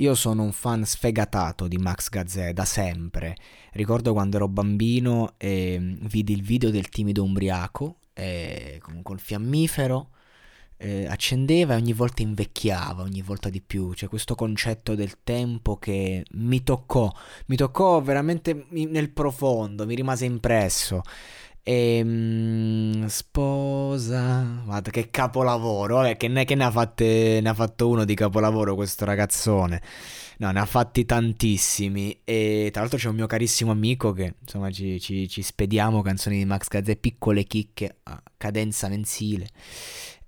Io sono un fan sfegatato di Max Gazzè da sempre. Ricordo quando ero bambino e mm, vidi il video del timido umbriaco e con, col fiammifero. Eh, accendeva e ogni volta invecchiava, ogni volta di più. C'è questo concetto del tempo che mi toccò, mi toccò veramente nel profondo, mi rimase impresso. E, mm, sposa. Guarda che capolavoro. Vabbè, che, ne, che ne, ha fatte, ne ha fatto uno di capolavoro questo ragazzone. No, ne ha fatti tantissimi. E tra l'altro c'è un mio carissimo amico che insomma ci, ci, ci spediamo canzoni di Max Gazzè, piccole chicche a cadenza mensile.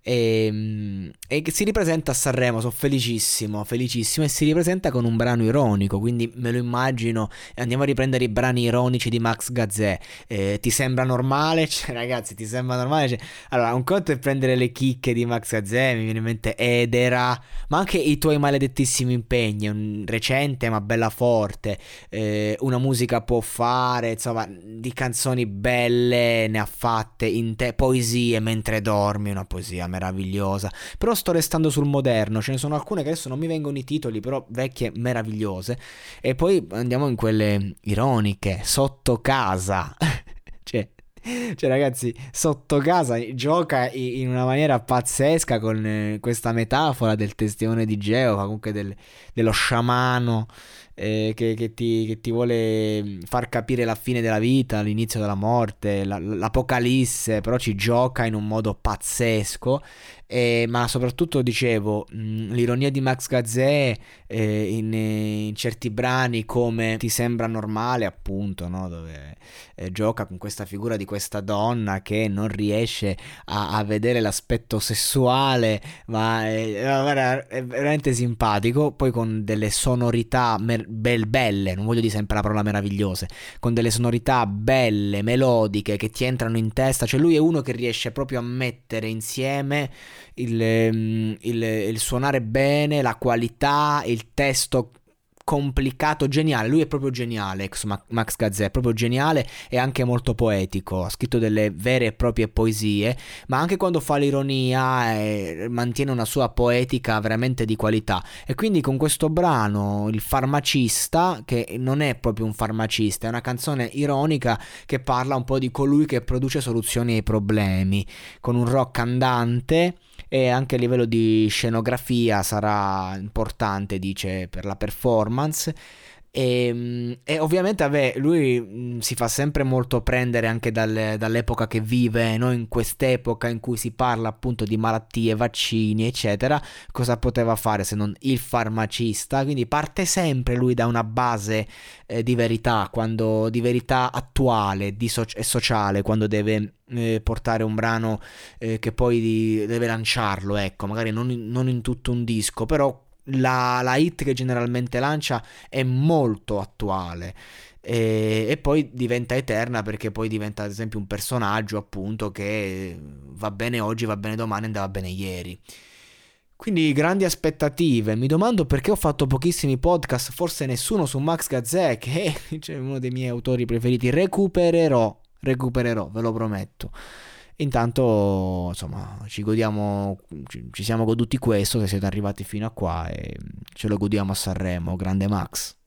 E, ehm, e, si ripresenta a Sanremo, sono felicissimo, felicissimo, e si ripresenta con un brano ironico, quindi me lo immagino, andiamo a riprendere i brani ironici di Max Gazzè, eh, ti sembra normale? Cioè ragazzi, ti sembra normale? Cioè, allora, un conto è prendere le chicche di Max Gazzè, mi viene in mente Edera, ma anche i tuoi maledettissimi impegni, un recente ma bella forte, eh, una musica può fare, insomma, di canzoni belle ne ha fatte, in te, poesie mentre dormi, una poesia meravigliosa. Però sto restando sul moderno, ce ne sono alcune che adesso non mi vengono i titoli, però vecchie meravigliose. E poi andiamo in quelle ironiche, sotto casa. cioè, cioè, ragazzi, sotto casa gioca in una maniera pazzesca con eh, questa metafora del testimone di Geova, comunque del, dello sciamano eh, che, che, ti, che, ti, vuole far capire la fine della vita, l'inizio della morte, la, l'apocalisse, però ci gioca in un modo pazzesco. Eh, ma soprattutto dicevo, mh, l'ironia di Max Gazzè eh, in, in, certi brani come Ti sembra normale, appunto, no? dove eh, gioca con questa figura di questa donna che non riesce a, a vedere l'aspetto sessuale, ma è, è, veramente simpatico, poi con delle sonorità mer- bel belle, non voglio dire sempre la parola meravigliose, con delle sonorità belle, melodiche che ti entrano in testa, cioè lui è uno che riesce proprio a mettere insieme il, mm, il, il suonare bene, la qualità, il testo complicato, geniale. Lui è proprio geniale, ex Max Gazzè, è proprio geniale e anche molto poetico. Ha scritto delle vere e proprie poesie, ma anche quando fa l'ironia eh, mantiene una sua poetica veramente di qualità. E quindi con questo brano, Il farmacista, che non è proprio un farmacista, è una canzone ironica che parla un po' di colui che produce soluzioni ai problemi, con un rock andante e anche a livello di scenografia sarà importante, dice, per la performance. E, ehm, e, ovviamente vabbè, lui mh, si fa sempre molto prendere anche dal, dall'epoca che vive, no? in quest'epoca in cui si parla appunto di malattie, vaccini, eccetera. Cosa poteva fare se non il farmacista? Quindi parte sempre lui da una base eh, di verità, quando, di verità attuale di so- e sociale, quando deve eh, portare un brano eh, che poi di, deve lanciarlo, ecco, magari non in, non in tutto un disco, però la, la hit che generalmente lancia è molto attuale. E, e, poi diventa eterna perché poi diventa ad esempio un personaggio appunto che va bene oggi, va bene domani, andava bene ieri. Quindi grandi aspettative. Mi domando perché ho fatto pochissimi podcast, forse nessuno su Max Gazzè, che è uno dei miei autori preferiti. Recupererò, recupererò, ve lo prometto. Intanto, insomma, ci godiamo, ci siamo goduti questo, se siete arrivati fino a qua e ce lo godiamo a Sanremo, grande Max.